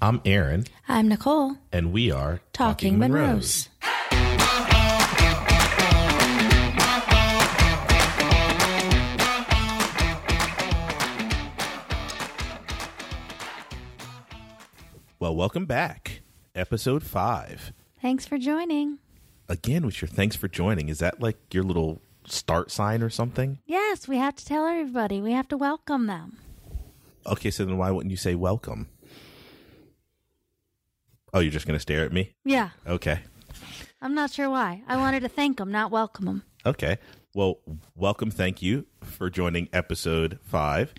I'm Aaron, I'm Nicole, and we are talking, Monroe's. Well, welcome back. Episode five. Thanks for joining. Again, with your thanks for joining. Is that like your little start sign or something? Yes, we have to tell everybody. We have to welcome them. Okay, so then why wouldn't you say welcome? Oh, you're just going to stare at me? Yeah, Okay. I'm not sure why. I wanted to thank them, not welcome them. Okay. Well, welcome. Thank you for joining episode five.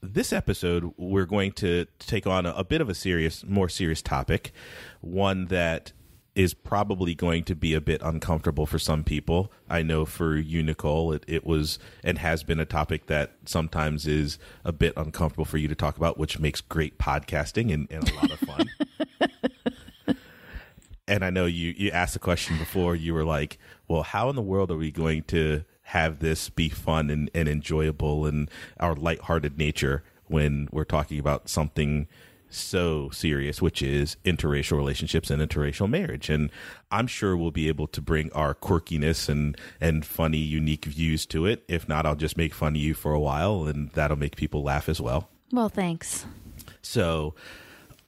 This episode, we're going to take on a, a bit of a serious, more serious topic, one that is probably going to be a bit uncomfortable for some people. I know for you, Nicole, it, it was and has been a topic that sometimes is a bit uncomfortable for you to talk about, which makes great podcasting and, and a lot of fun. and I know you you asked the question before. You were like, "Well, how in the world are we going to have this be fun and, and enjoyable and our lighthearted nature when we're talking about something so serious, which is interracial relationships and interracial marriage?" And I'm sure we'll be able to bring our quirkiness and and funny, unique views to it. If not, I'll just make fun of you for a while, and that'll make people laugh as well. Well, thanks. So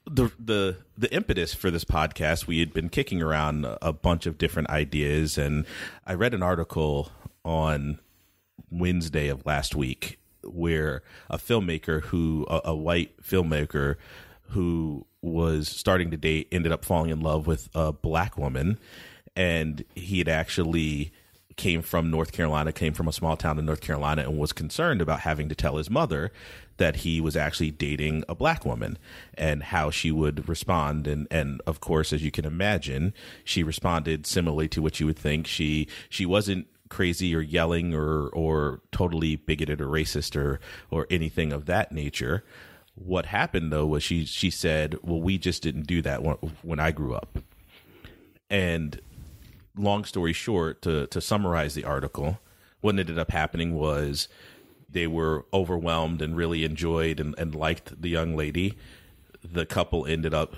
the the the impetus for this podcast, we had been kicking around a bunch of different ideas, and I read an article on Wednesday of last week where a filmmaker who a, a white filmmaker who was starting to date ended up falling in love with a black woman and he had actually came from North Carolina, came from a small town in North Carolina, and was concerned about having to tell his mother that he was actually dating a black woman and how she would respond. And and of course, as you can imagine, she responded similarly to what you would think. She she wasn't crazy or yelling or or totally bigoted or racist or or anything of that nature. What happened though was she she said, "Well, we just didn't do that when, when I grew up." And long story short, to to summarize the article, what ended up happening was they were overwhelmed and really enjoyed and, and liked the young lady. The couple ended up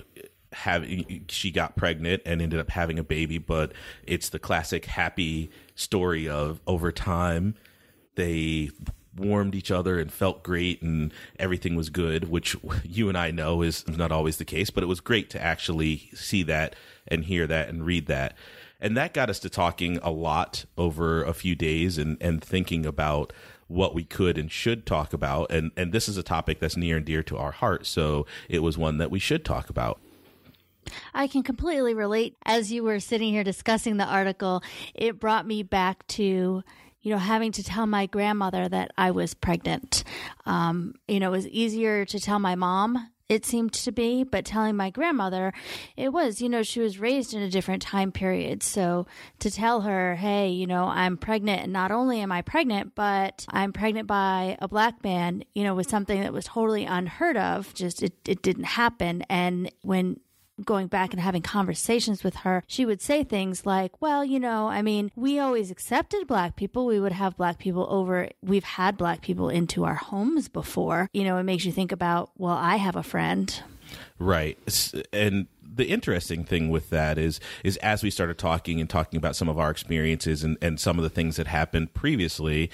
having she got pregnant and ended up having a baby, but it's the classic happy story of over time they warmed each other and felt great and everything was good, which you and I know is not always the case, but it was great to actually see that and hear that and read that. And that got us to talking a lot over a few days and, and thinking about what we could and should talk about. And, and this is a topic that's near and dear to our heart. So it was one that we should talk about. I can completely relate. As you were sitting here discussing the article, it brought me back to, you know, having to tell my grandmother that I was pregnant. Um, you know, it was easier to tell my mom. It seemed to be, but telling my grandmother, it was, you know, she was raised in a different time period. So to tell her, hey, you know, I'm pregnant, and not only am I pregnant, but I'm pregnant by a black man, you know, was something that was totally unheard of. Just it, it didn't happen. And when going back and having conversations with her, she would say things like, Well, you know, I mean, we always accepted black people. We would have black people over. We've had black people into our homes before. You know, it makes you think about, Well, I have a friend. Right. And the interesting thing with that is is as we started talking and talking about some of our experiences and, and some of the things that happened previously,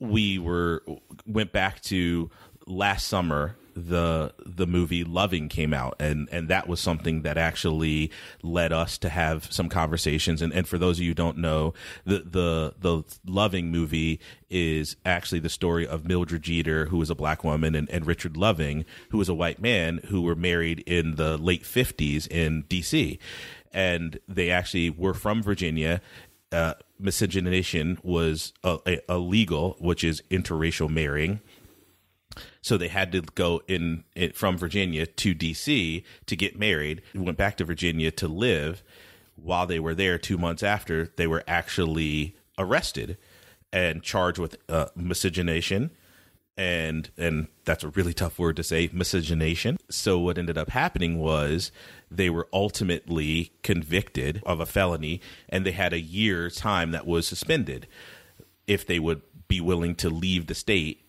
we were went back to last summer the the movie Loving came out and and that was something that actually led us to have some conversations. And and for those of you who don't know the the the Loving movie is actually the story of Mildred Jeter who was a black woman and, and Richard Loving who was a white man who were married in the late 50s in DC and they actually were from Virginia. Uh, miscegenation was uh, illegal, which is interracial marrying so they had to go in, from Virginia to DC to get married. Went back to Virginia to live. While they were there, two months after, they were actually arrested and charged with uh, miscegenation and and that's a really tough word to say miscegenation so what ended up happening was they were ultimately convicted of a felony and they had a year time that was suspended if they would be willing to leave the state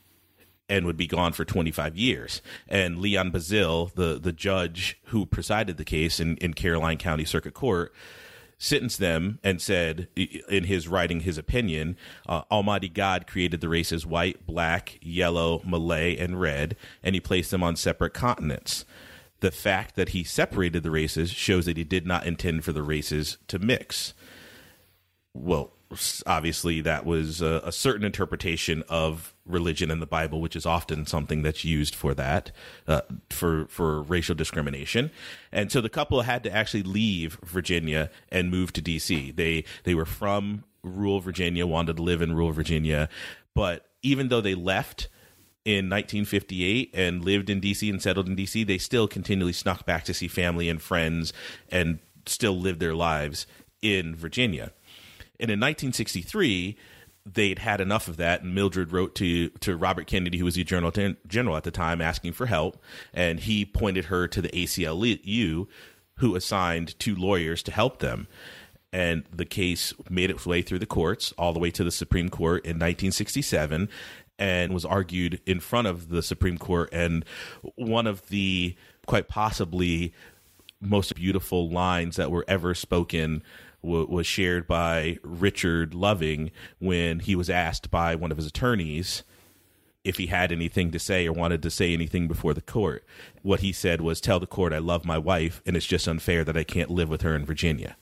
and would be gone for 25 years. And Leon Bazile, the, the judge who presided the case in, in Caroline County Circuit Court, sentenced them and said, in his writing his opinion, uh, Almighty God created the races white, black, yellow, Malay, and red, and he placed them on separate continents. The fact that he separated the races shows that he did not intend for the races to mix. Well, obviously, that was a, a certain interpretation of religion and the Bible, which is often something that's used for that, uh, for for racial discrimination. And so the couple had to actually leave Virginia and move to D.C. They they were from rural Virginia, wanted to live in rural Virginia, but even though they left in 1958 and lived in DC and settled in DC, they still continually snuck back to see family and friends and still lived their lives in Virginia. And in 1963, they'd had enough of that, and Mildred wrote to to Robert Kennedy, who was the general general at the time, asking for help, and he pointed her to the ACLU, who assigned two lawyers to help them. And the case made its way through the courts all the way to the Supreme Court in 1967 and was argued in front of the Supreme Court. And one of the quite possibly most beautiful lines that were ever spoken w- was shared by Richard Loving when he was asked by one of his attorneys if he had anything to say or wanted to say anything before the court. What he said was, Tell the court I love my wife, and it's just unfair that I can't live with her in Virginia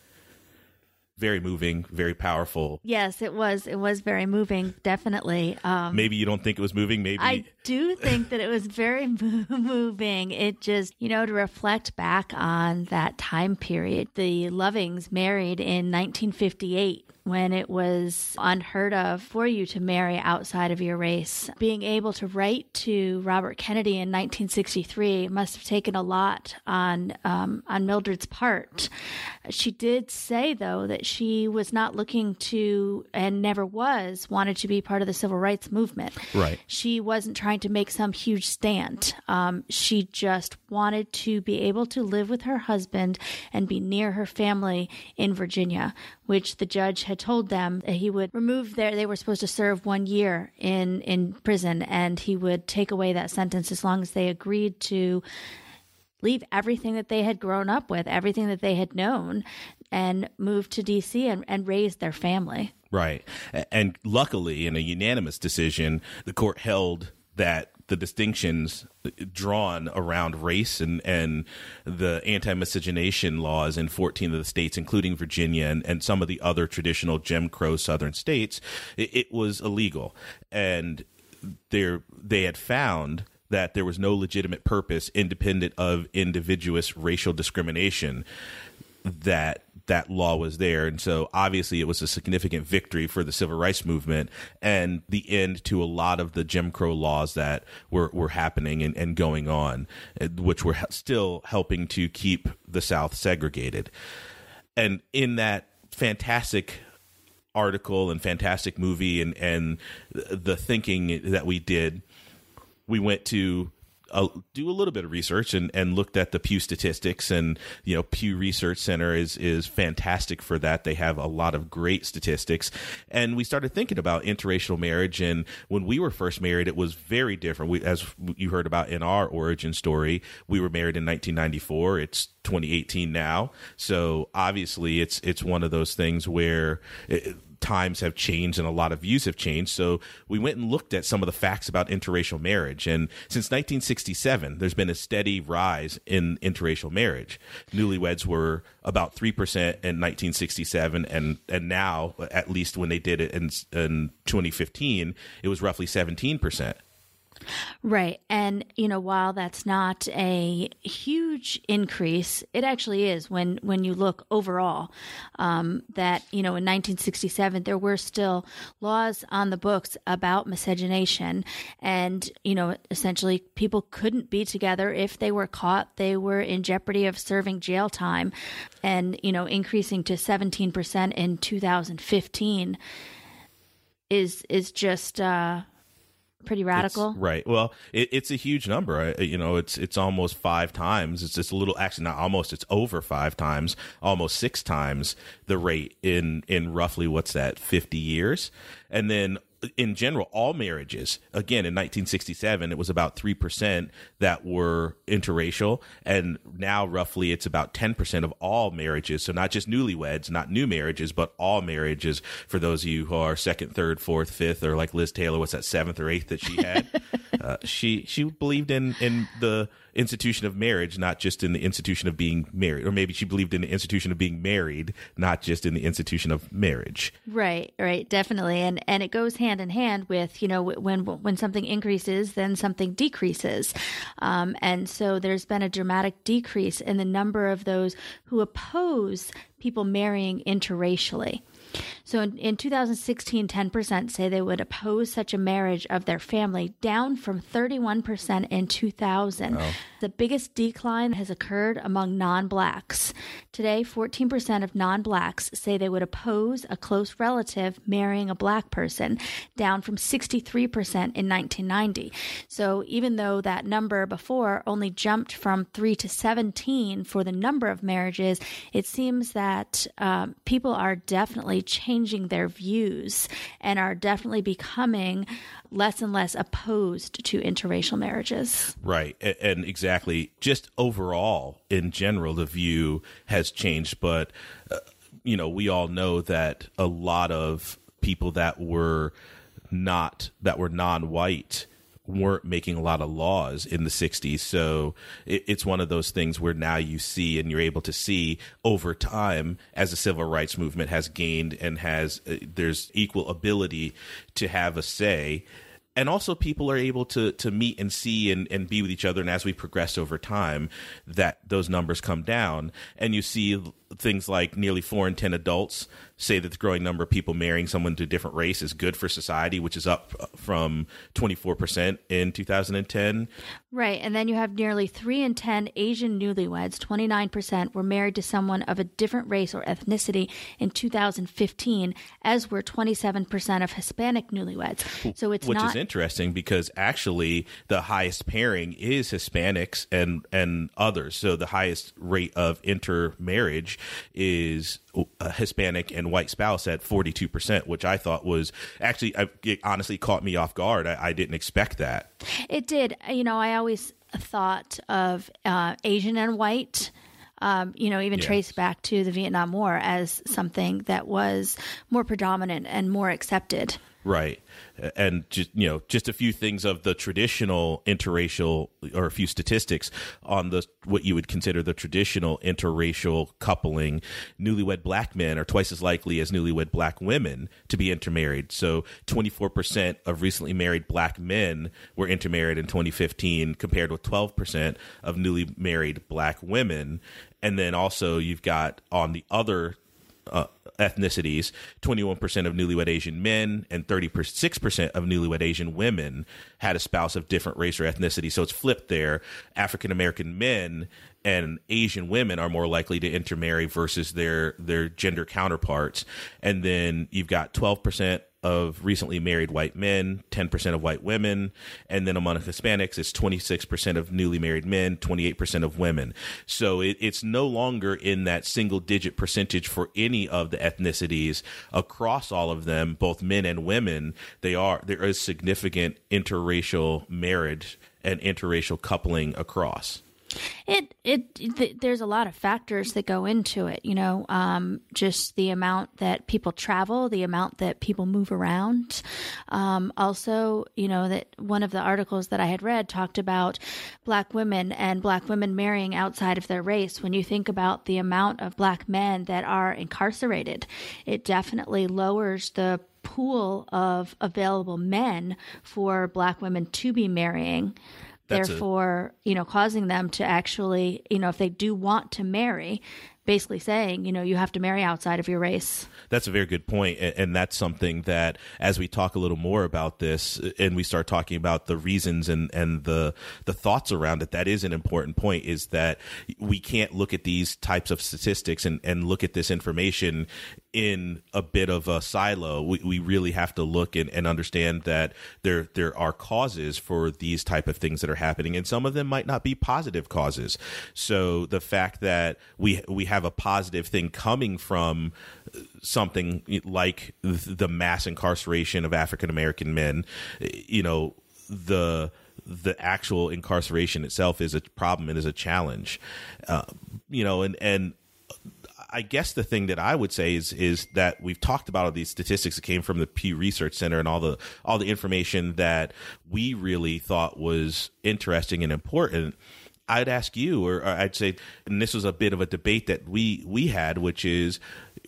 very moving, very powerful. Yes, it was. It was very moving, definitely. Um, maybe you don't think it was moving. Maybe I do think that it was very moving. It just, you know, to reflect back on that time period. The Lovings married in 1958 when it was unheard of for you to marry outside of your race. Being able to write to Robert Kennedy in 1963 must have taken a lot on um, on Mildred's part. She did say though that she was not looking to and never was wanted to be part of the civil rights movement. Right. She wasn't trying to make some huge stand. Um, she just wanted to be able to live with her husband and be near her family in Virginia, which the judge had told them that he would remove their they were supposed to serve one year in in prison and he would take away that sentence as long as they agreed to leave everything that they had grown up with everything that they had known and moved to dc and, and raise their family right and luckily in a unanimous decision the court held that the distinctions drawn around race and, and the anti miscegenation laws in 14 of the states, including Virginia and, and some of the other traditional Jim Crow Southern states, it, it was illegal. And there, they had found that there was no legitimate purpose independent of individuous racial discrimination that that law was there. And so obviously it was a significant victory for the civil rights movement and the end to a lot of the Jim Crow laws that were, were happening and, and going on, eh, which were still helping to keep the South segregated. And in that fantastic article and fantastic movie and, and the thinking that we did, we went to do a little bit of research and, and looked at the Pew statistics and you know Pew Research Center is is fantastic for that. They have a lot of great statistics, and we started thinking about interracial marriage. And when we were first married, it was very different. We, as you heard about in our origin story, we were married in 1994. It's 2018 now, so obviously it's it's one of those things where. It, times have changed and a lot of views have changed. So we went and looked at some of the facts about interracial marriage. And since 1967, there's been a steady rise in interracial marriage. Newlyweds were about 3% in 1967. And, and now, at least when they did it in, in 2015, it was roughly 17%. Right. And, you know, while that's not a huge increase, it actually is when, when you look overall. Um, that, you know, in 1967, there were still laws on the books about miscegenation. And, you know, essentially people couldn't be together. If they were caught, they were in jeopardy of serving jail time. And, you know, increasing to 17% in 2015 is, is just, uh, pretty radical. It's, right. Well, it, it's a huge number. I, you know, it's it's almost five times. It's just a little actually not almost. It's over five times, almost six times the rate in in roughly what's that fifty years. And then in general, all marriages, again, in 1967, it was about 3% that were interracial. And now, roughly, it's about 10% of all marriages. So, not just newlyweds, not new marriages, but all marriages for those of you who are second, third, fourth, fifth, or like Liz Taylor, what's that, seventh or eighth that she had? uh, she, she believed in, in the institution of marriage, not just in the institution of being married. Or maybe she believed in the institution of being married, not just in the institution of marriage. Right, right, definitely. And and it goes hand in hand with, you know, when when something increases, then something decreases. Um, and so there's been a dramatic decrease in the number of those who oppose people marrying interracially. So in, in 2016, 10% say they would oppose such a marriage of their family, down from 31% in 2000. Oh. The biggest decline has occurred among non blacks. Today, 14% of non blacks say they would oppose a close relative marrying a black person, down from 63% in 1990. So even though that number before only jumped from 3 to 17 for the number of marriages, it seems that um, people are definitely changing their views and are definitely becoming less and less opposed to interracial marriages. Right. And exactly. Just overall, in general, the view has changed. But, uh, you know, we all know that a lot of people that were not, that were non white, weren't making a lot of laws in the 60s. So it, it's one of those things where now you see and you're able to see over time as the civil rights movement has gained and has, uh, there's equal ability to have a say and also people are able to to meet and see and, and be with each other and as we progress over time that those numbers come down and you see things like nearly four in ten adults say that the growing number of people marrying someone to a different race is good for society, which is up uh, from 24% in 2010. Right. And then you have nearly three in 10 Asian newlyweds, 29%, were married to someone of a different race or ethnicity in 2015, as were 27% of Hispanic newlyweds. So it's which not- is interesting because actually the highest pairing is Hispanics and, and others. So the highest rate of intermarriage is a Hispanic and white spouse at 42%, which I thought was actually, it honestly caught me off guard. I, I didn't expect that. It did. You know, I always thought of uh, Asian and white. Um, you know, even yes. traced back to the Vietnam War as something that was more predominant and more accepted. Right. And just you know just a few things of the traditional interracial or a few statistics on the what you would consider the traditional interracial coupling. Newlywed black men are twice as likely as newlywed black women to be intermarried. So 24% of recently married black men were intermarried in 2015 compared with 12% of newly married black women. And then also you've got on the other uh, ethnicities 21% of newlywed Asian men and 36% of newlywed Asian women had a spouse of different race or ethnicity. So it's flipped there. African American men and Asian women are more likely to intermarry versus their their gender counterparts. And then you've got 12% of recently married white men, 10% of white women, and then among Hispanics, it's 26% of newly married men, 28% of women. So it, it's no longer in that single digit percentage for any of the ethnicities across all of them, both men and women. They are there is significant interracial marriage and interracial coupling across. It it th- there's a lot of factors that go into it. You know, um, just the amount that people travel, the amount that people move around. Um, also, you know that one of the articles that I had read talked about black women and black women marrying outside of their race. When you think about the amount of black men that are incarcerated, it definitely lowers the pool of available men for black women to be marrying that's therefore, a, you know, causing them to actually, you know, if they do want to marry, basically saying, you know, you have to marry outside of your race. That's a very good point, and, and that's something that, as we talk a little more about this, and we start talking about the reasons and and the the thoughts around it, that is an important point. Is that we can't look at these types of statistics and and look at this information in a bit of a silo. We, we really have to look and, and understand that there there are causes for these type of things that are happening, and some of them might not be positive causes. So the fact that we we have a positive thing coming from something like the mass incarceration of African American men, you know, the the actual incarceration itself is a problem and is a challenge, uh, you know, and and I guess the thing that I would say is is that we've talked about all these statistics that came from the Pew Research Center and all the all the information that we really thought was interesting and important. I'd ask you, or, I'd say, and this was a bit of a debate that we we had, which is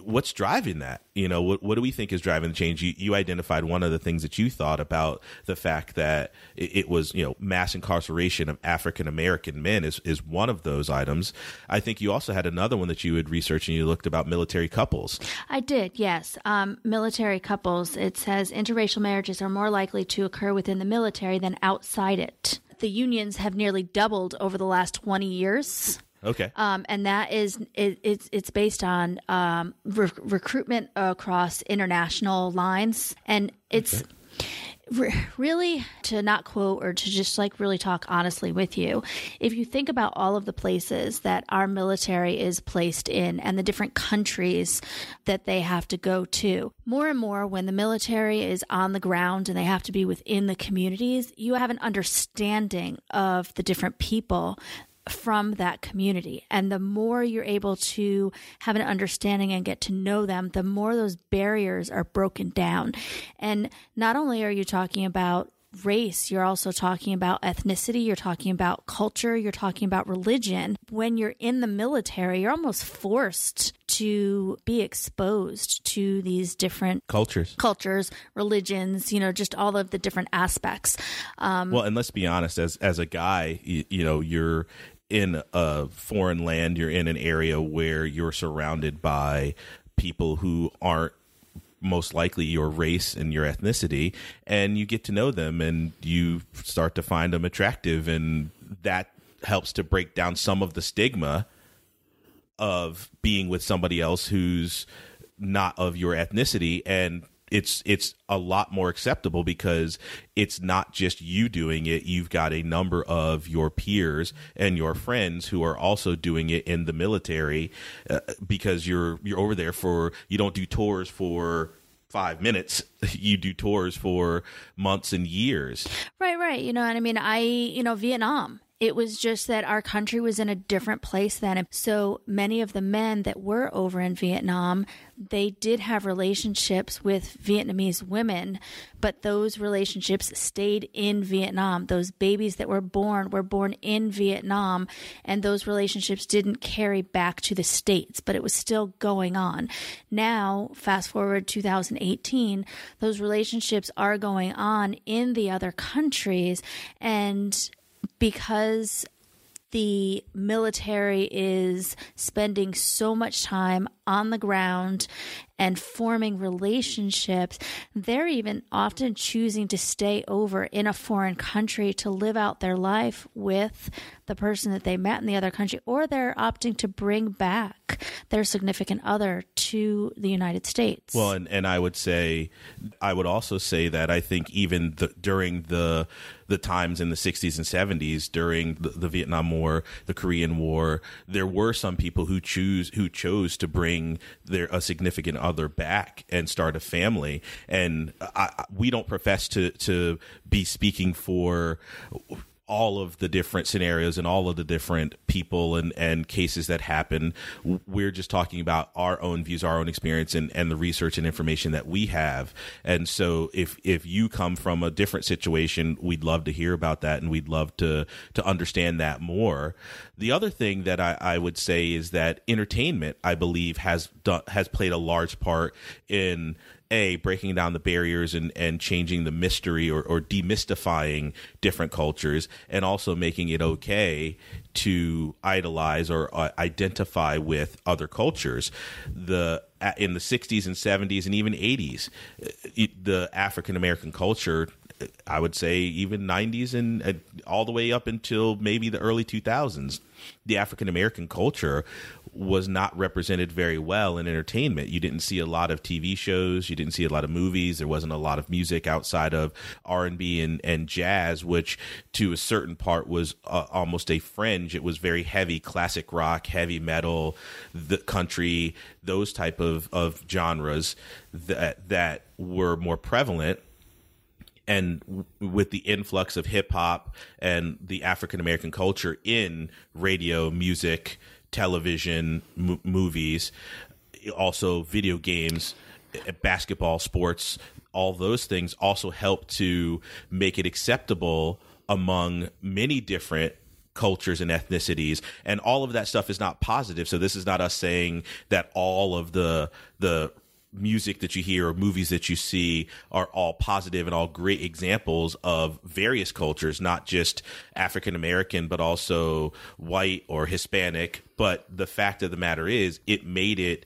what's driving that? You know, what, what do we think is driving the change? You, you identified one of the things that you thought about the fact that it, it was, you know, mass incarceration of African American men is, is one of those items. I think you also had another one that you had researched and you looked about military couples. I did, yes. Um, military couples, it says interracial marriages are more likely to occur within the military than outside it. The unions have nearly doubled over the last 20 years. Okay. Um, and that is it, it's it's based on um, re- recruitment across international lines, and it's. Okay. Re- really to not quote or to just like really talk honestly with you if you think about all of the places that our military is placed in and the different countries that they have to go to more and more when the military is on the ground and they have to be within the communities you have an understanding of the different people from that community. And the more you're able to have an understanding and get to know them, the more those barriers are broken down. And not only are you talking about race, you're also talking about ethnicity, you're talking about culture, you're talking about religion. When you're in the military, you're almost forced to be exposed to these different cultures, cultures, religions, you know, just all of the different aspects. Um, well, and let's be honest, as as a guy, you, you know, you're in a foreign land, you're in an area where you're surrounded by people who aren't most likely your race and your ethnicity and you get to know them and you start to find them attractive and that helps to break down some of the stigma of being with somebody else who's not of your ethnicity and it's it's a lot more acceptable because it's not just you doing it. You've got a number of your peers and your friends who are also doing it in the military uh, because you're you're over there for you don't do tours for 5 minutes. You do tours for months and years. Right right. You know and i mean? I you know vietnam it was just that our country was in a different place then. So many of the men that were over in Vietnam, they did have relationships with Vietnamese women, but those relationships stayed in Vietnam. Those babies that were born were born in Vietnam, and those relationships didn't carry back to the States, but it was still going on. Now, fast forward 2018, those relationships are going on in the other countries, and because the military is spending so much time on the ground and forming relationships, they're even often choosing to stay over in a foreign country to live out their life with the person that they met in the other country, or they're opting to bring back their significant other to the United States. Well, and, and I would say, I would also say that I think even the, during the the times in the 60s and 70s during the, the, Vietnam War, the Korean War, there were some people who choose who chose to bring their a significant other back and start a family. And I, we don't profess to to be speaking for all of the different scenarios and all of the different people and, and cases that happen. We're just talking about our own views, our own experience, and, and the research and information that we have. And so, if if you come from a different situation, we'd love to hear about that, and we'd love to to understand that more. The other thing that I, I would say is that entertainment, I believe, has done, has played a large part in a breaking down the barriers and, and changing the mystery or, or demystifying different cultures and also making it okay to idolize or uh, identify with other cultures. The in the 60s and 70s and even 80s uh, the African American culture I would say even 90s and uh, all the way up until maybe the early 2000s, the African American culture was not represented very well in entertainment. You didn't see a lot of TV shows, you didn't see a lot of movies, there wasn't a lot of music outside of R&B and and jazz, which to a certain part was uh, almost a fringe. It was very heavy classic rock, heavy metal, the country, those type of of genres that that were more prevalent and w- with the influx of hip hop and the African American culture in radio, music, television, m- movies, also video games, basketball, sports, all those things also help to make it acceptable among many different cultures and ethnicities. And all of that stuff is not positive. So this is not us saying that all of the the music that you hear or movies that you see are all positive and all great examples of various cultures, not just African American, but also white or Hispanic. But the fact of the matter is, it made it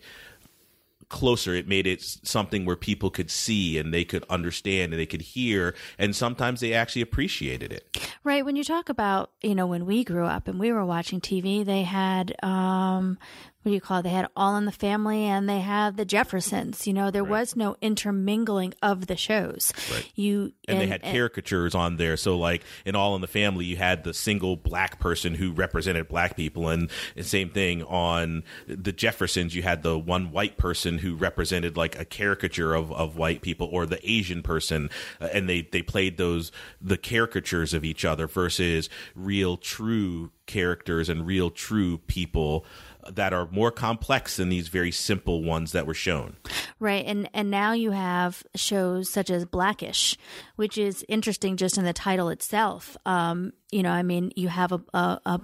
closer. It made it something where people could see and they could understand and they could hear, and sometimes they actually appreciated it. Right. When you talk about, you know, when we grew up and we were watching TV, they had um, what do you call it? They had All in the Family and they had the Jeffersons. You know, there right. was no intermingling of the shows. Right. You and, and they had and, caricatures on there. So, like in All in the Family, you had the single black person who represented black people, and the same thing on the Jeffersons. You had the one white person who represented like a caricature of, of white people, or the Asian person, uh, and they they played those the caricatures of each other versus real true characters and real true people that are more complex than these very simple ones that were shown. Right, and and now you have shows such as Blackish, which is interesting just in the title itself. Um, you know, I mean, you have a, a, a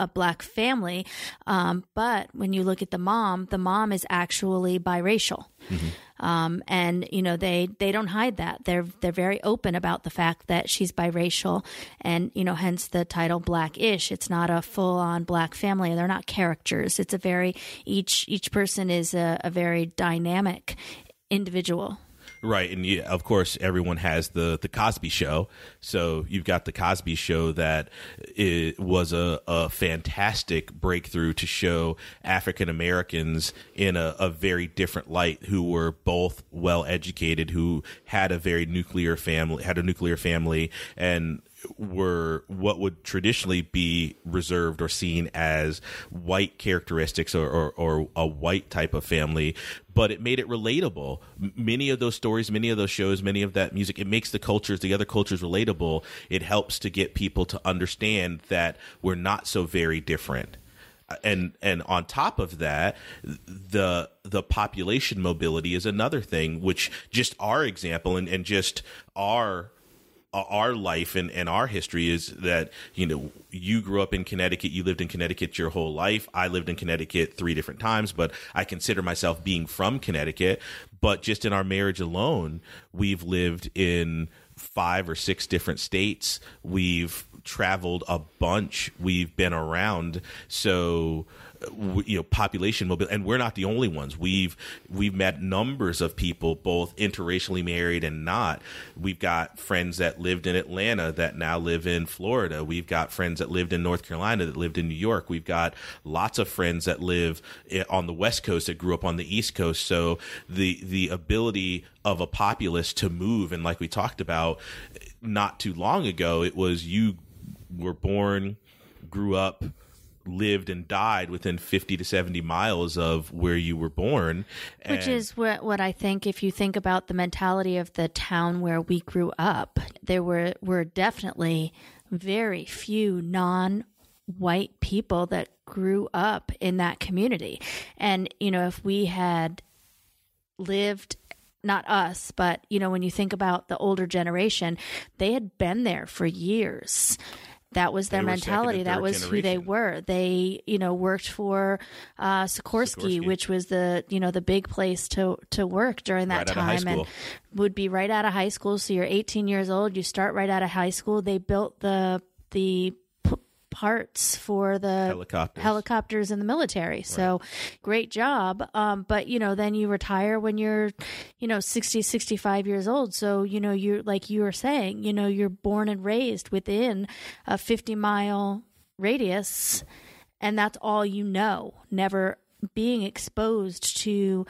a black family. Um, but when you look at the mom, the mom is actually biracial. Mm-hmm. Um, and you know they they don't hide that they're they're very open about the fact that she's biracial and you know hence the title blackish it's not a full on black family they're not characters it's a very each each person is a, a very dynamic individual Right, and yeah, of course, everyone has the the Cosby Show. So you've got the Cosby Show that it was a, a fantastic breakthrough to show African Americans in a, a very different light, who were both well educated, who had a very nuclear family, had a nuclear family, and were what would traditionally be reserved or seen as white characteristics or, or, or, a white type of family, but it made it relatable. Many of those stories, many of those shows, many of that music, it makes the cultures, the other cultures relatable. It helps to get people to understand that we're not so very different and and on top of that the the population mobility is another thing which just our example and, and just our Uh, our life and, and our history is that you know you grew up in Connecticut you lived in Connecticut your whole life. I lived in Connecticut three different times but I consider myself being from Connecticut. But just in our marriage alone we've lived in five or six different states. We've traveled a bunch. We've been around. So you know population mobility and we're not the only ones. We've we've met numbers of people both interracially married and not. We've got friends that lived in Atlanta that now live in Florida. We've got friends that lived in North Carolina that lived in New York. We've got lots of friends that live eh, on the west coast that grew up on the east coast. So the the ability of a populace to move and like we talked about eh, not too long ago it was you were born grew up lived and died within 50 to 70 miles of where you were born. And Which is what, what I think, if you think about the mentality of the town where we grew up, there were, were definitely very few non white people that grew up in that community. And, you know, if we had lived not us, but you know, when you think about the older generation, they had been there for years that was their mentality. That was generation. who they were. They, you know, worked for uh, Sikorsky, Sikorsky, which was the, you know, the big place to to work during that right time, and would be right out of high school. So you're 18 years old. You start right out of high school. They built the the parts for the Helicopters. helicopters in the military. So great job. Um, but you know, then you retire when you're, you know, 60, 65 years old. So, you know, you're like you were saying, you know, you're born and raised within a 50 mile radius and that's all you know, never being exposed to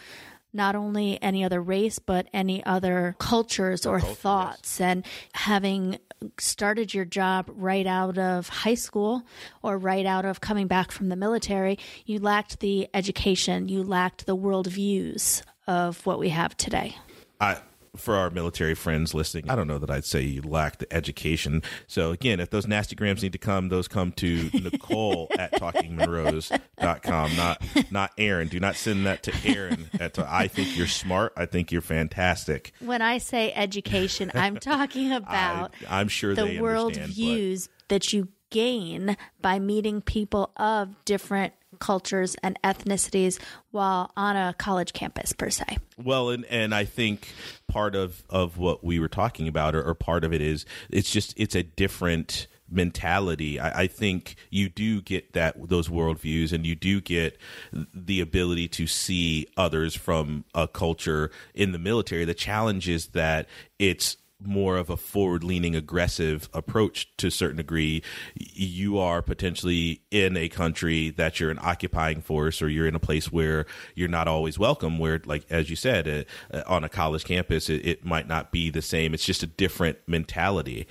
not only any other race but any other cultures or thoughts. And having started your job right out of high school or right out of coming back from the military you lacked the education you lacked the world views of what we have today. I, for our military friends listening, I don't know that I'd say you lack the education. So again, if those nasty grams need to come, those come to Nicole at talkingmonroes.com, not not Aaron. Do not send that to Aaron. At I think you're smart. I think you're fantastic. when i say education i'm talking about I'm sure the world understand, but- views that you gain by meeting people of different cultures and ethnicities while on a college campus per se. Well, and and I think part of of what we were talking about, or, or part of it is, it's just it's a different mentality. I, I think you do get that those worldviews, and you do get the ability to see others from a culture in the military. The challenge is that it's more of a forward leaning aggressive approach to a certain degree you are potentially in a country that you're an occupying force or you're in a place where you're not always welcome where like as you said uh, uh, on a college campus it, it might not be the same. It's just a different mentality.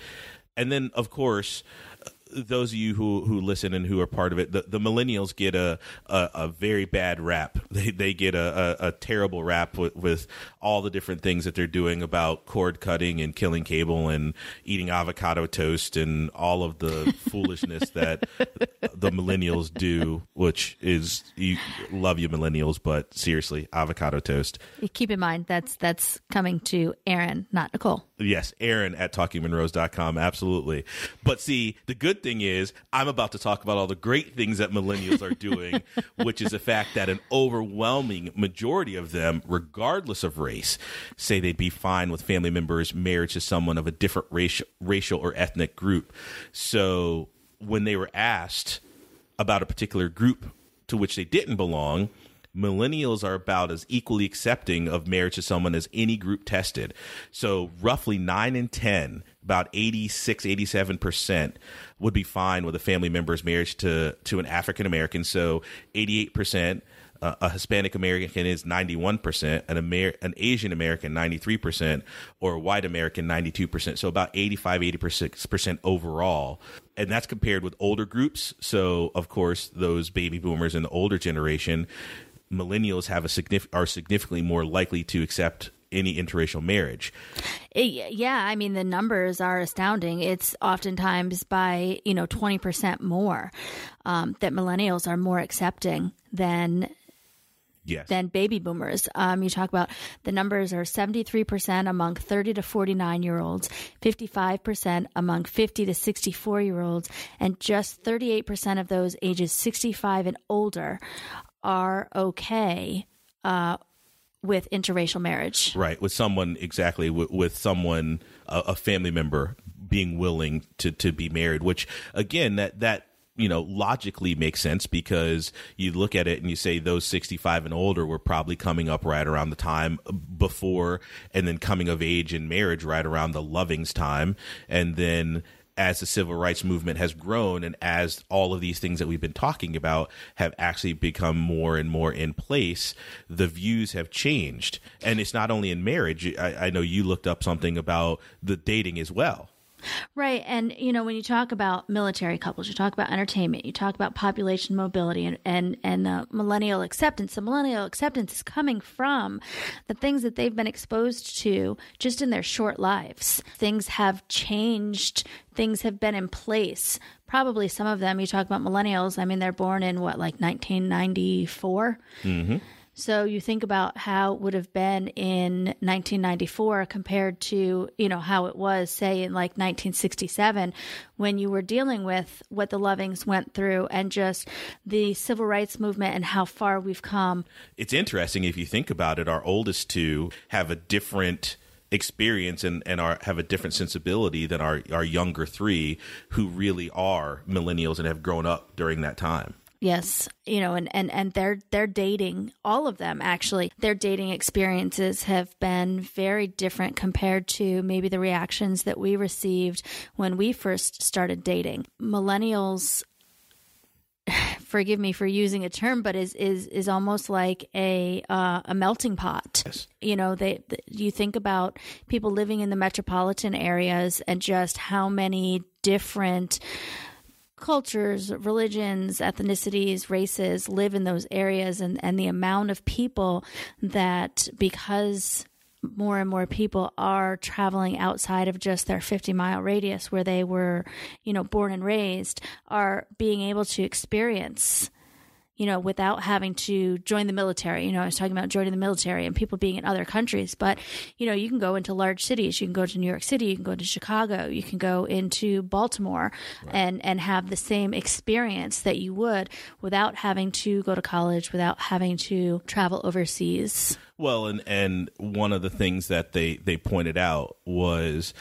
And then of course those of you who, who listen and who are part of it, the, the millennials get a, a, a very bad rap. They, they get a, a, a terrible rap with, with all the different things that they're doing about cord cutting and killing cable and eating avocado toast and all of the foolishness that the millennials do, which is, you love you millennials, but seriously, avocado toast. Keep in mind that's that's coming to Aaron, not Nicole. Yes, Aaron at talkingmonroes.com. Absolutely. But see, the good thing is I'm about to talk about all the great things that millennials are doing, which is the fact that an overwhelming majority of them, regardless of race, say they'd be fine with family members married to someone of a different racial, racial or ethnic group. So when they were asked about a particular group to which they didn't belong, millennials are about as equally accepting of marriage to someone as any group tested. So roughly 9 in 10, about 86 87% would be fine with a family member's marriage to to an African American. So 88% uh, a Hispanic American is 91%, an Amer- an Asian American 93%, or a white American 92%. So about 85 80% overall. And that's compared with older groups. So of course, those baby boomers and the older generation, millennials have a signif- are significantly more likely to accept any interracial marriage. Yeah, I mean the numbers are astounding. It's oftentimes by you know twenty percent more um, that millennials are more accepting than Yes. than baby boomers. Um, you talk about the numbers are 73% among 30 to 49 year olds, 55% among 50 to 64 year olds, and just 38% of those ages 65 and older are okay uh, with interracial marriage. Right, with someone exactly with, with someone a, a family member being willing to to be married, which again that that you know logically makes sense because you look at it and you say those 65 and older were probably coming up right around the time before and then coming of age in marriage right around the lovings time and then as the civil rights movement has grown and as all of these things that we've been talking about have actually become more and more in place, the views have changed. And it's not only in marriage. I, I know you looked up something about the dating as well. Right. And, you know, when you talk about military couples, you talk about entertainment, you talk about population mobility and, and, and the millennial acceptance. The millennial acceptance is coming from the things that they've been exposed to just in their short lives. Things have changed, things have been in place. Probably some of them, you talk about millennials, I mean, they're born in what, like 1994? So you think about how it would have been in 1994 compared to, you know, how it was say in like 1967 when you were dealing with what the Lovings went through and just the civil rights movement and how far we've come. It's interesting if you think about it. Our oldest two have a different experience and, and are have a different sensibility than our, our younger three who really are millennials and have grown up during that time. Yes, you know, and and and their their dating, all of them actually, their dating experiences have been very different compared to maybe the reactions that we received when we first started dating. Millennials forgive me for using a term, but is is is almost like a uh, a melting pot. Yes. You know, they, they you think about people living in the metropolitan areas and just how many different cultures, religions, ethnicities, races live in those areas, and, and the amount of people that because more and more people are traveling outside of just their 50 mile radius where they were, you know, born and raised, are being able to experience you know, without having to join the military. You know, I was talking about joining the military and people being in other countries, but, you know, you can go into large cities. You can go to New York City, you can go to Chicago, you can go into Baltimore right. and, and have the same experience that you would without having to go to college, without having to travel overseas. Well, and and one of the things that they they pointed out was,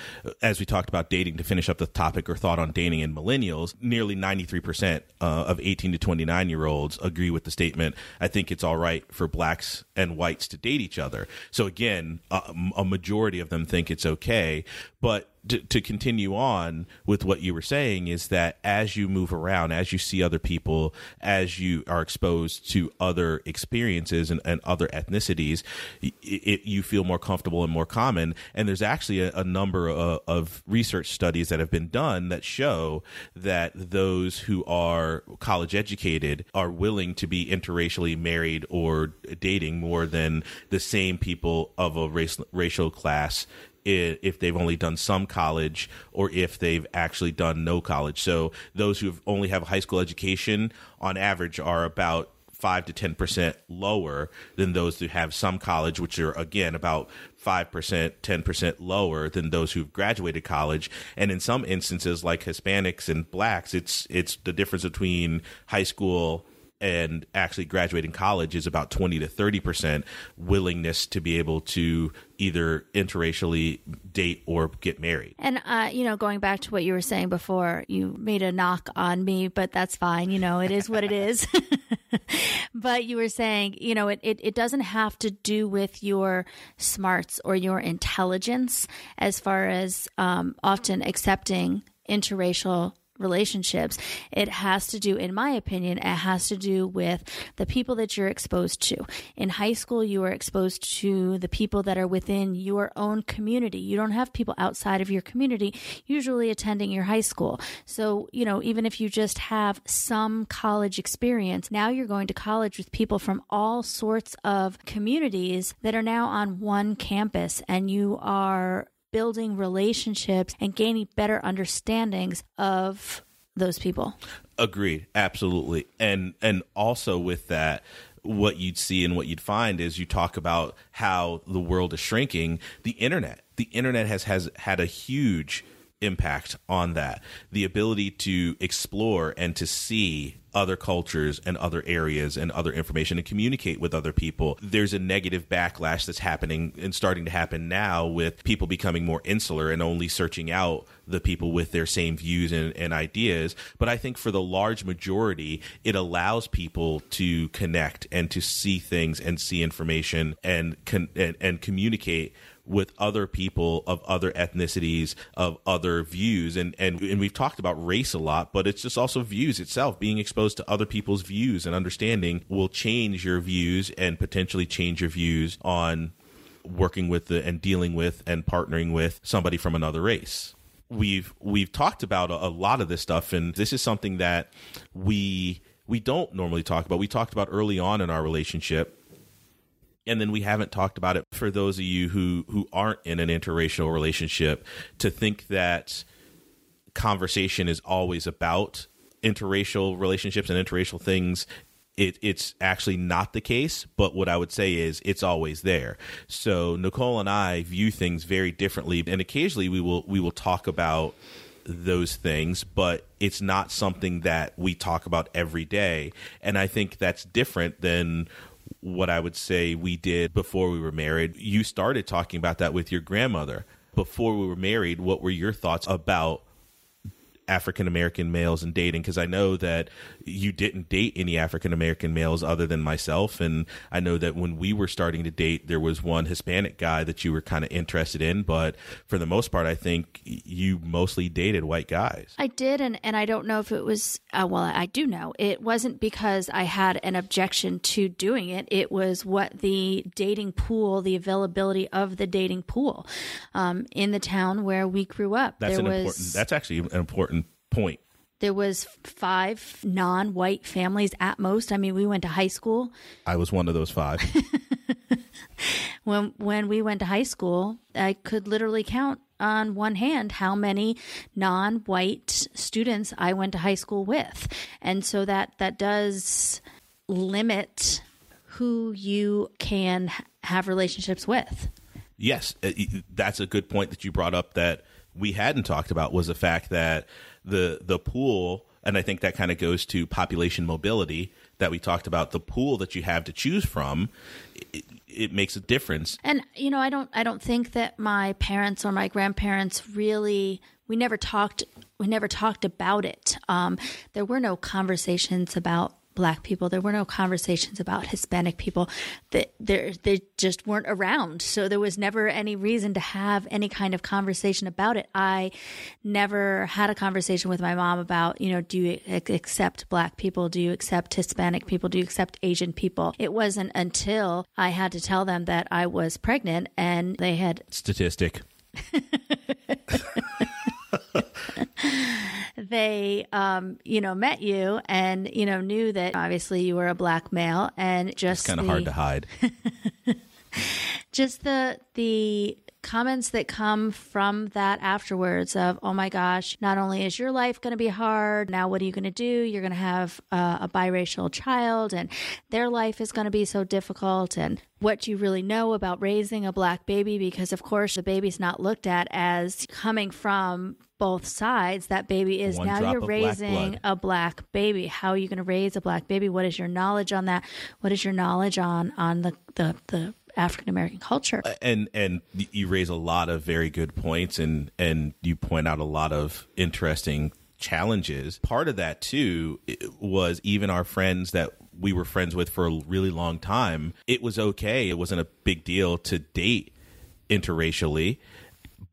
as we talked about dating to finish up the topic or thought on dating in millennials, nearly ninety three percent uh, of eighteen to twenty nine year olds agree with the statement. I think it's all right for blacks and whites to date each other. So again, a, a majority of them think it's okay, but to, to, continue on with what you were saying is that as you move around, as you see other people, as you are exposed to other experiences and, and other ethnicities, it, it, you feel more comfortable and more common. And there's actually a, a number of, of, research studies that have been done that show that those who are college educated are willing to be interracially married or dating more than the same people of a race, racial class if they've only done some college or if they've actually done no college. So those who only have a high school education on average are about five to ten percent lower than those who have some college, which are again about five percent, ten percent lower than those who've graduated college. And in some instances, like Hispanics and blacks, it's it's the difference between high school and actually graduating college is about 20 to 30 percent willingness to be able to either interracially date or get married. And uh, you know going back to what you were saying before you made a knock on me but that's fine. You know it is what it is. But you were saying you know it, it, it doesn't have to do with your smarts or your intelligence as far as um, often accepting interracial relationships, it has to do, in my opinion, it has to do with the people that you're exposed to. In high school, you are exposed to the people that are within your own community. You don't have people outside of your community usually attending your high school. So, you know, even if you just have some college experience, now you're going to college with people from all sorts of communities that are now on one campus and you are building relationships and gaining better understandings of those people. Agreed, absolutely. And and also with that what you'd see and what you'd find is you talk about how the world is shrinking, the internet. The internet has has had a huge impact on that. The ability to explore and to see other cultures and other areas and other information and communicate with other people. There's a negative backlash that's happening and starting to happen now with people becoming more insular and only searching out the people with their same views and, and ideas. But I think for the large majority, it allows people to connect and to see things and see information and, con- and, and communicate with other people of other ethnicities, of other views. And, and, and we've talked about race a lot, but it's just also views itself. Being exposed to other people's views and understanding will change your views and potentially change your views on working with the, and dealing with and partnering with somebody from another race we've we've talked about a, a, lot of this stuff and this is something that we we don't normally talk about we talked about early on in our relationship and then we haven't talked about it for those of you who who aren't in an interracial relationship to think that conversation is always about interracial relationships and interracial things it, it's actually not the case, but what I would say is it's always there. So Nicole and I view things very differently, and occasionally we will we will talk about those things, but it's not something that we talk about every day. And I think that's different than what I would say we did before we were married. You started talking about that with your grandmother. Before we were married, what were your thoughts about African American males and dating because I know that you didn't date any African American males other than myself. And I know that when we were starting to date, there was one Hispanic guy that you were kind of interested in. But for the most part, I think you mostly dated white guys. I did. And, and I don't know if it was, uh, well, I do know it wasn't because I had an objection to doing it. It was what the dating pool, the availability of the dating pool um, in the town where we grew up. That's there an was, important, that's actually an important point. There was five non-white families at most. I mean, we went to high school. I was one of those five. when when we went to high school, I could literally count on one hand how many non-white students I went to high school with. And so that that does limit who you can have relationships with. Yes, uh, that's a good point that you brought up that we hadn't talked about was the fact that the the pool and I think that kind of goes to population mobility that we talked about the pool that you have to choose from it, it, makes a difference. And you know I don't I don't think that my parents or my grandparents really we never talked we never talked about it. Um, there were no conversations about black people. There were no conversations about Hispanic people. That they they just weren't around. So there was never any reason to have any kind of conversation about it. I never had a conversation with my mom about, you know, do you accept black people? Do you accept Hispanic people? Do you accept Asian people? It wasn't until I had to tell them that I was pregnant and they had statistic. they um, you know met you and you know knew that obviously you were a black male and just kind of hard to hide. Just the the comments that come from that afterwards of oh my gosh not only is your life going to be hard now what are you going to do? You're going to have uh, a biracial child and their life is going to be so difficult and what you really know about raising a black baby because of course the baby's not looked at as coming from both sides that baby is One now you're raising blood. a black baby. How are you going to raise a black baby? What is your knowledge on that? What is your knowledge on on the the, the African American culture. and and you raise a lot of very good points and and you point out a lot of interesting challenges. Part of that too was even our friends that we were friends with for a really long time it was okay. It wasn't a big deal to date interracially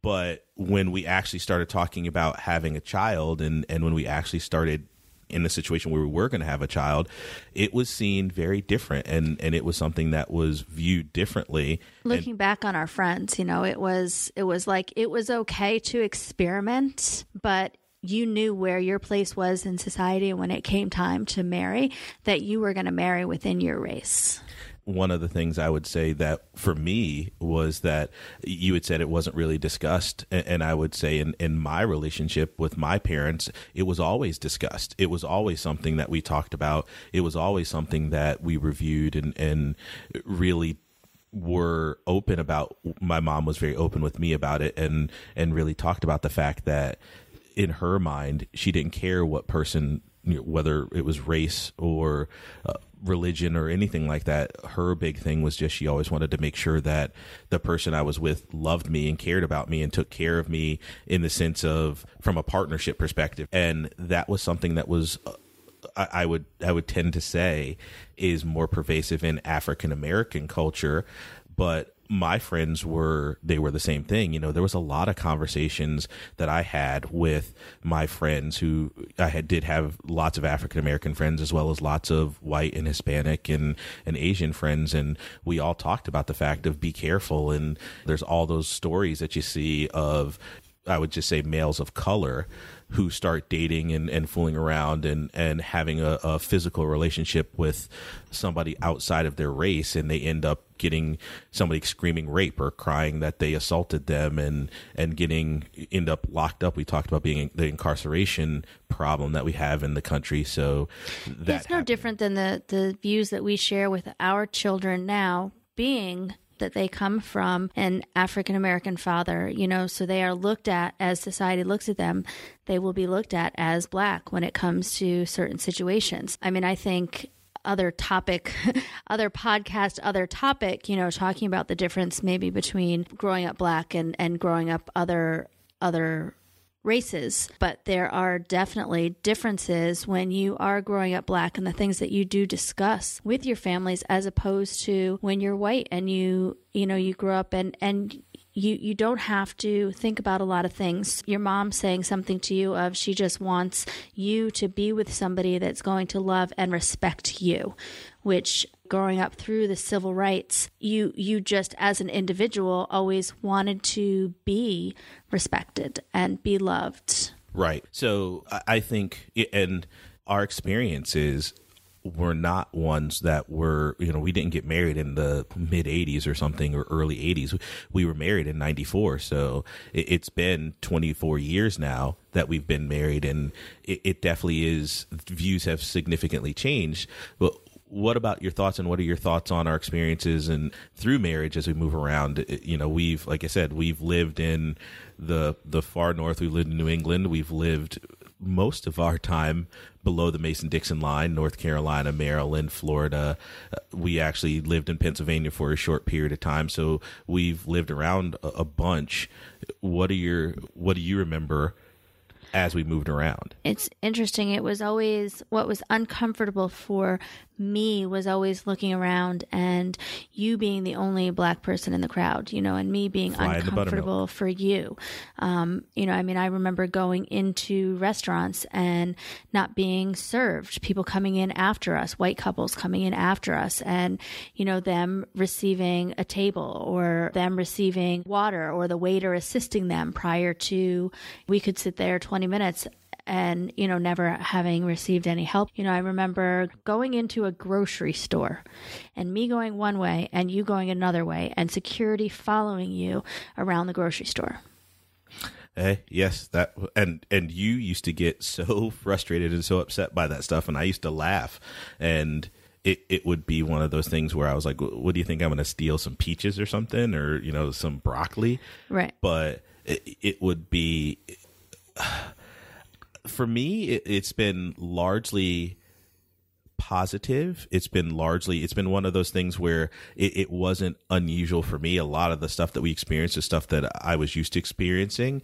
but when we actually started talking about having a child and and when we actually started in the situation where we were going to have a child, it was seen very different, and and it was something that was viewed differently. Looking and, back on our friends, you know, it was it was like it was okay to experiment, but you knew where your place was in society when it came time to marry that you were going to marry within your race one of the things I would say that for me was that you had said it wasn't really discussed. And I would say in, in my relationship with my parents, it was always discussed. It was always something that we talked about. It was always something that we reviewed and, and really were open about. My mom was very open with me about it and, and really talked about the fact that in her mind, she didn't care what person whether it was race or uh, religion or anything like that. Her big thing was just she always wanted to make sure that the person I was with loved me and cared about me and took care of me in the sense of from a partnership perspective. And that was something that was. Uh, I, I would I would tend to say is more pervasive in African American culture, but my friends were they were the same thing. You know there was a lot of conversations that i had with my friends who i had did have lots of african american friends as well as lots of white and hispanic and and asian friends. And we all talked about the fact of be careful. And there's all those stories that you see of i would just say males of color who start dating and, and fooling around and, and having a, a physical relationship with somebody outside of their race and they end up getting somebody screaming rape or crying that they assaulted them and and getting end up locked up. We talked about being the incarceration problem that we have in the country. So that's it's no different than the the views that we share with our children now being that they come from an African American father, you know, so they are looked at as society looks at them, they will be looked at as black when it comes to certain situations. I mean, I think other topic, other podcast, other topic, you know, talking about the difference maybe between growing up black and, and growing up other, other races, but there are definitely differences when you are growing up black and the things that you do discuss with your families as opposed to when you're white and you, you know, you grew up and, and you you don't have to think about a lot of things. Your mom saying something to you of she just wants you to be with somebody that's going to love and respect you, which growing up through the civil rights, you you just as an individual always wanted to be respected and be loved. Right. So I think and our experiences were not ones that were, you know, we didn't get married in the mid 80s or something or early 80s. We were married in 94. So it, has been 24 years now that we've been married. And it, it definitely is, views have significantly changed. But what about your thoughts and what are your thoughts on our experiences and through marriage as we move around you know we've like i said we've lived in the the far north we lived in new england we've lived most of our time below the Mason Dixon line, North Carolina, Maryland, Florida. Uh, we actually lived in Pennsylvania for a short period of time, so we've lived around a, a bunch. What are your what do you remember as we moved around. It's interesting. It was always what was uncomfortable for me was always looking around and you being the only black person in the crowd, you know, and me being Fly uncomfortable for you. Um, you know, I mean, I remember going into restaurants and not being served, people coming in after us, white couples coming in after us, and, you know, them receiving a table or them receiving water or the waiter assisting them prior to we could sit there 20 20 minutes and you know never having received any help you know i remember going into a grocery store and me going one way and you going another way and security following you around the grocery store Hey, yes, that and and you used to get so frustrated and so upset by that stuff, and I used to laugh, and it it would be one of those things where I was like, "What do you think I'm going to steal some peaches or something, or you know, some broccoli?" Right. But it, it would be for me, it, it's been largely positive. It's been largely, it's been one of those things where it, it, wasn't unusual for me. A lot of the stuff that we experienced is stuff that I was used to experiencing,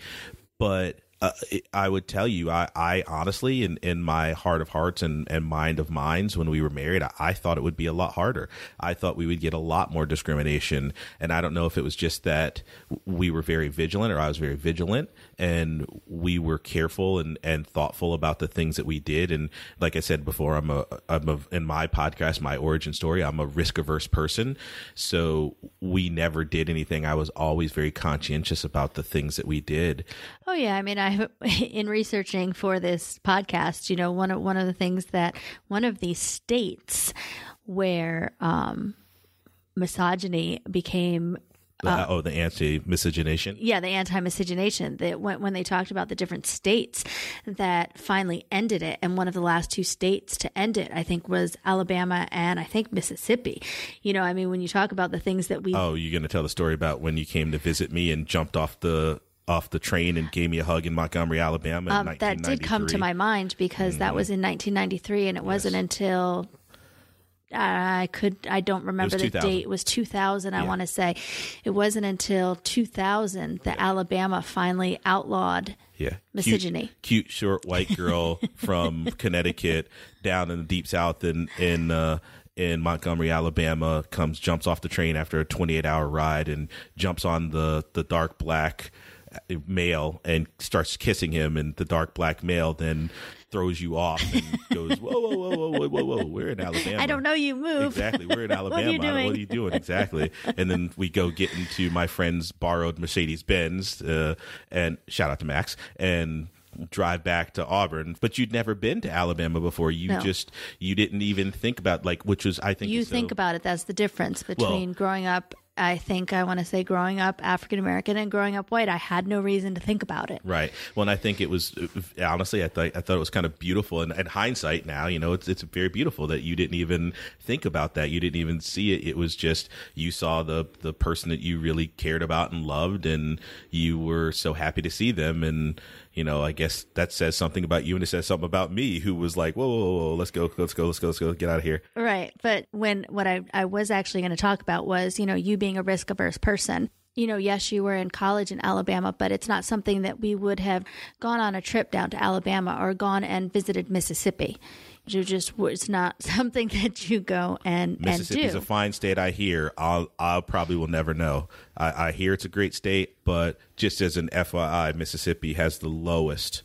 but uh, I would tell you, I, I honestly, in, in my heart of hearts and, and mind of minds, when we were married, I, I, thought it would be a lot harder. I thought we would get a lot more discrimination. And I don't know if it was just that we were very vigilant or I was very vigilant and we were careful and, and thoughtful about the things that we did. And like I said before, I'm a, I'm a, in my podcast, my origin story, I'm a risk averse person. So we never did anything. I was always very conscientious about the things that we did. Oh yeah, I mean, I in researching for this podcast, you know, one of one of the things that one of these states where um, misogyny became uh, oh, the anti-miscegenation. Yeah, the anti-miscegenation. That when, when they talked about the different states that finally ended it, and one of the last two states to end it, I think, was Alabama and I think Mississippi. You know, I mean, when you talk about the things that we. Oh, you're going to tell the story about when you came to visit me and jumped off the off the train and gave me a hug in Montgomery, Alabama. Um, that did come to my mind because mm-hmm. that was in 1993, and it wasn't until I could I don't remember the date. It was 2000. Yeah. I want to say it wasn't until 2000 that yeah. Alabama finally outlawed yeah misogyny. Cute, cute short white girl from Connecticut down in the deep south in in uh, in Montgomery, Alabama, comes jumps off the train after a 28 hour ride and jumps on the the dark black male and starts kissing him, and the dark black male then throws you off and goes, whoa, whoa, whoa, whoa, whoa, whoa, whoa, we're in Alabama. I don't know you move. Exactly, we're in Alabama. what, are you doing? what are you doing? Exactly. and then we go get into my friend's borrowed Mercedes Benz, uh, and shout out to Max, and drive back to Auburn, but you'd never been to Alabama before. You no. just you didn't even think about like which was I think you think so, about it. That's the difference between well, growing up I think I want to say growing up African American and growing up white, I had no reason to think about it. Right. Well, and I think it was uh, honestly, I thought I thought it was kind of beautiful, and in hindsight, now you know it's it's very beautiful that you didn't even think about that. You didn't even see it. It was just you saw the the person that you really cared about and loved, and you were so happy to see them, and you know, I guess that says something about you and it says something about me who was like, whoa, whoa, whoa, let's go, let's go, let's go, let's go, get out of here. Right. But when what I, I was actually going to talk about was, you know, you being a risk averse person. You know, yes, you were in college in Alabama, but it's not something that we would have gone on a trip down to Alabama or gone and visited Mississippi. You just it's not something that you go and Mississippi's and do. a fine state. I hear. I'll I probably will never know. I, I hear it's a great state, but just as an FYI, Mississippi has the lowest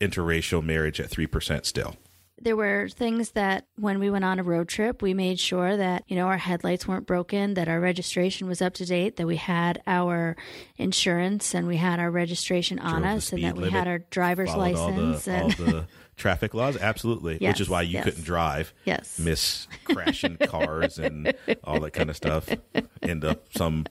interracial marriage at three percent still there were things that when we went on a road trip, we made sure that, you know, our headlights weren't broken, that our registration was up to date, that we had our insurance and we had our registration on Drove us, and that we limit, had our driver's license. all the, all and the traffic laws. Absolutely, Yes, which is why you yes. couldn't drive. Yes. miss crashing cars and all that kind of stuff. End up some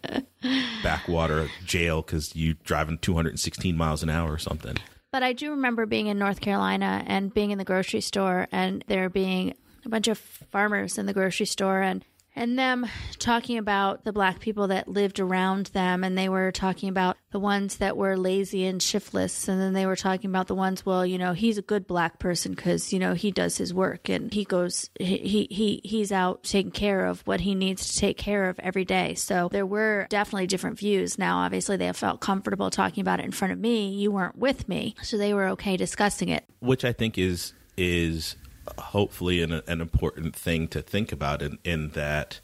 backwater jail because you driving 216 miles an hour or something. But I do remember being in North Carolina and being in the grocery store and there being a bunch of farmers in the grocery store and and them talking about the black people that lived around them and they were talking about the ones that were lazy and shiftless and then they were talking about the ones well you know he's a good black person because you know he does his work and he goes he he he's out taking care of what he needs to take care of every day. So there were definitely different views. Now obviously they felt comfortable talking about it in front of me. You weren't with me. So they were okay discussing it. Which I think is is hopefully an, an important thing to think about in, in that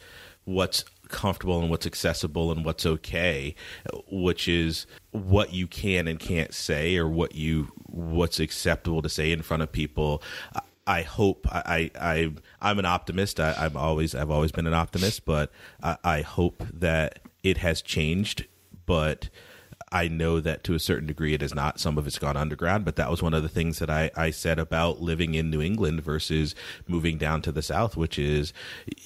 what's comfortable and what's accessible and what's okay which is what you can and can't say or what you what's acceptable to say in front of people I- hope I, I I'm an optimist. I, I'm always I've always been an optimist, but I, I hope that it has changed. But I know that to a certain degree it is not. Some of it's gone underground, but that was one of the things that I, I said about living in New England versus moving down to the South, which is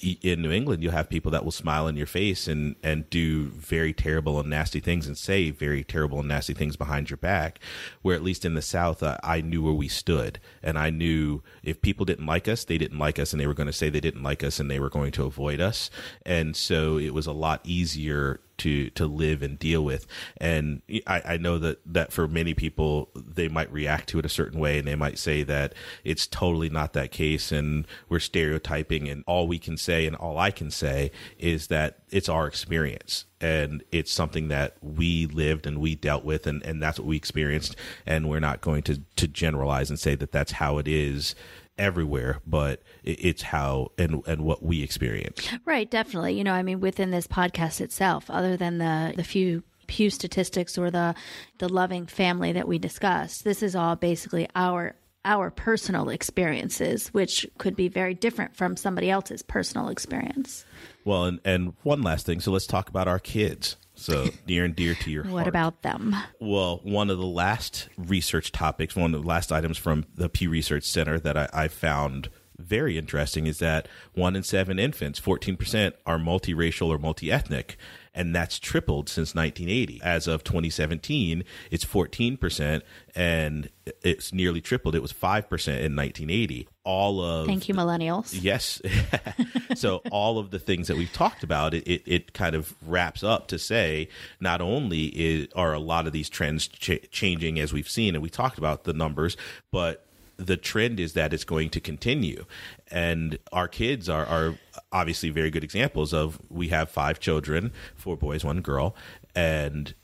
in New England, you'll have people that will smile in your face and, and do very terrible and nasty things and say very terrible and nasty things behind your back. Where at least in the South, uh, I knew where we stood. And I knew if people didn't like us, they didn't like us and they were going to say they didn't like us and they were going to avoid us. And so it was a lot easier to to live and deal with. And I, I know that that for many people they might react to it a certain way and they might say that it's totally not that case and we're stereotyping and all we can say and all I can say is that it's our experience and it's something that we lived and we dealt with and, and that's what we experienced and we're not going to to generalize and say that that's how it is everywhere but it's how and and what we experience Right, definitely. You know, I mean, within this podcast itself, other than the the few Pew statistics or the the loving family that we discussed, this is all basically our our personal experiences, which could be very different from somebody else's personal experience. Well, and, and one last thing. So let's talk about our kids. So near and dear to your What heart. about them? Well, one of the last research topics, one of the last items from the Pew Research Center that I, I found very interesting is that one in seven infants, 14%, are multiracial or multi-ethnic. And that's tripled since 1980. As of 2017, it's 14%, and it's nearly tripled. It was 5% in 1980. All of Thank you, millennials. Yes. so all of the things that we've talked about, it, it, it kind of wraps up to say not only is, are a lot of these trends ch- changing as we've seen, and we talked about the numbers, but the trend is that it's going to continue. And our kids are, are obviously very good examples of we have five children, four boys, one girl, and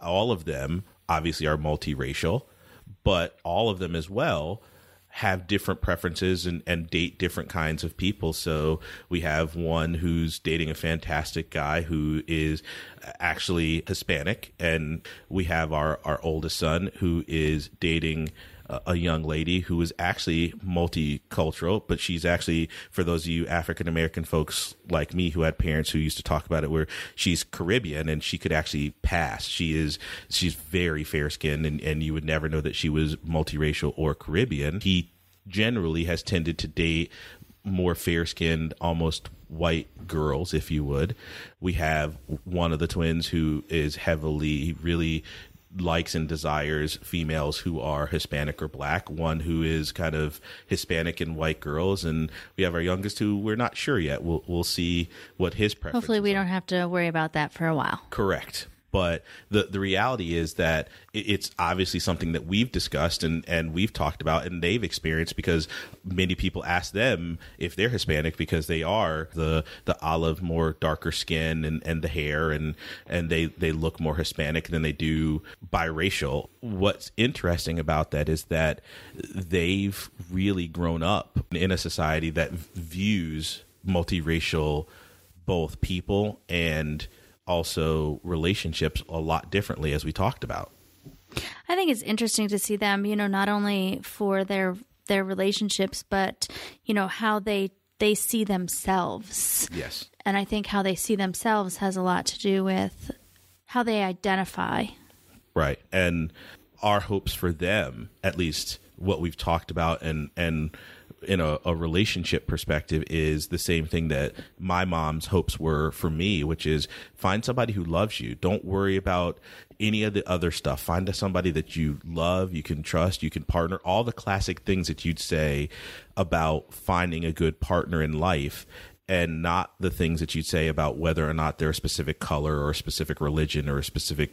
all of them obviously are multiracial, but all of them as well have different preferences and, and date different kinds of people. So we have one who's dating a fantastic guy who is actually Hispanic, and we have our, our oldest son who is dating a- young lady who is actually multicultural, but she's actually, for those of you African American folks like me who had parents who used to talk about it, where she's Caribbean and she could actually pass. She is, she's very fair skinned and, and you would never know that she was multiracial or Caribbean. He generally has tended to date more fair skinned, almost white girls, if you would. We have one of the twins who is heavily, really likes and desires females who are Hispanic or black, one who is kind of Hispanic and white girls, and we have our youngest who we're not sure yet. We'll we'll see what his preference. Hopefully, we don't have to worry about that for a while. Correct. But the the reality is that it's obviously something that we've discussed and, and we've talked about and they've experienced because many people ask them if they're Hispanic because they are the the olive more darker skin and, and the hair and and they, they look more Hispanic than they do biracial. What's interesting about that is that they've really grown up in a society that views multiracial both people and also relationships a lot differently as we talked about. I think it's interesting to see them, you know, not only for their their relationships, but you know how they they see themselves. Yes. And I think how they see themselves has a lot to do with how they identify. Right. And our hopes for them, at least what we've talked about and and in a, a, relationship perspective is the same thing that my mom's hopes were for me, which is find somebody who loves you. Don't worry about any of the other stuff. Find somebody that you love, you can trust, you can partner, all the classic things that you'd say about finding a good partner in life and not the things that you'd say about whether or not they're a specific color or a specific religion or a specific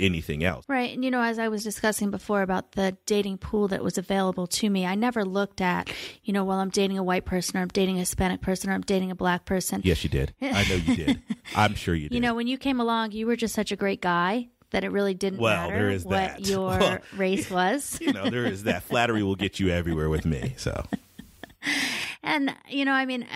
anything else. Right. And, you know, as I was discussing before about the dating pool that was available to me, I never looked at, you know, well, I'm dating a white person or I'm dating a Hispanic person or I'm dating a black person. Yes, you did. I know you did. I'm sure you did. You know, when you came along, you were just such a great guy that it really didn't well, matter there is what that. your well, race was. you know, there is that. Flattery will get you everywhere with me. So. And, you know, I mean,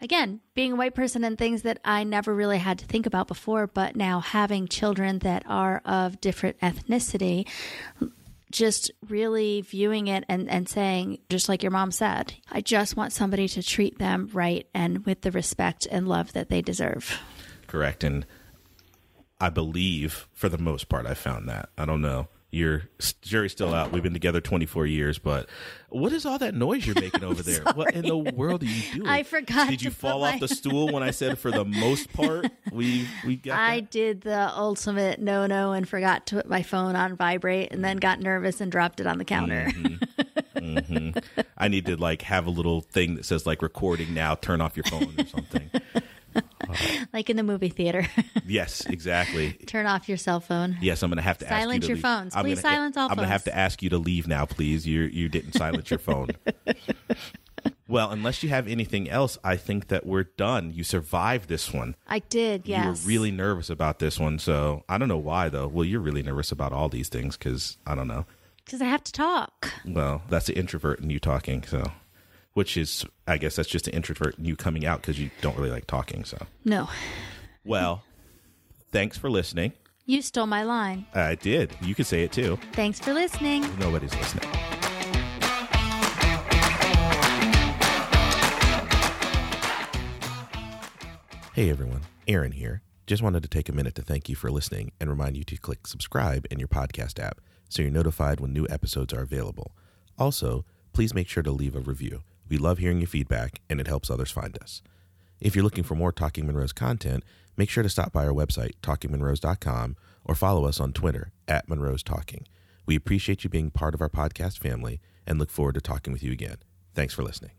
again, being a white person and things that I never really had to think about before, but now having children that are of different ethnicity, just really viewing it and, and saying, just like your mom said, I just want somebody to treat them right and with the respect and love that they deserve. Correct. And I believe, for the most part, I found that. I don't know your jury's still out. We've been together 24 years, but what is all that noise you're making over there? Sorry. What in the world are you doing? I forgot. Did you to fall put off my- the stool when I said for the most part we we got I that? did the ultimate no no and forgot to put my phone on vibrate and then got nervous and dropped it on the counter. Mm-hmm. I need to like have a little thing that says like recording now. Turn off your phone or something. Uh-huh. like in the movie theater. yes, exactly. Turn off your cell phone. Yes, I'm going to have to ask you Silence to your leave. phones. I'm Please gonna- silence all I'm going to have to ask you to leave now, please. You you didn't silence your phone. well, unless you have anything else, I think that we're done. You survived this one. I did, yes. You were really nervous about this one, so I don't know why though. Well, you're really nervous about all these things because I don't know. Because I have to talk. Well, that's the introvert in you talking, so which is I guess that's just an introvert you coming out because you don't really like talking. So No. well, thanks for listening. You stole my line. I did. You could say it too. Thanks for listening. Nobody's listening. Hey everyone, Aaron here. Just wanted to take a minute to thank you for listening and remind you to click subscribe in your podcast app so you're notified when new episodes are available. Also, please make sure to leave a review. We love hearing your feedback and it helps others find us. If you're looking for more Talking Monroe's content, make sure to stop by our website, talkingmonroes.com, or follow us on Twitter at Monroe's Talking. We appreciate you being part of our podcast family and look forward to talking with you again. Thanks for listening.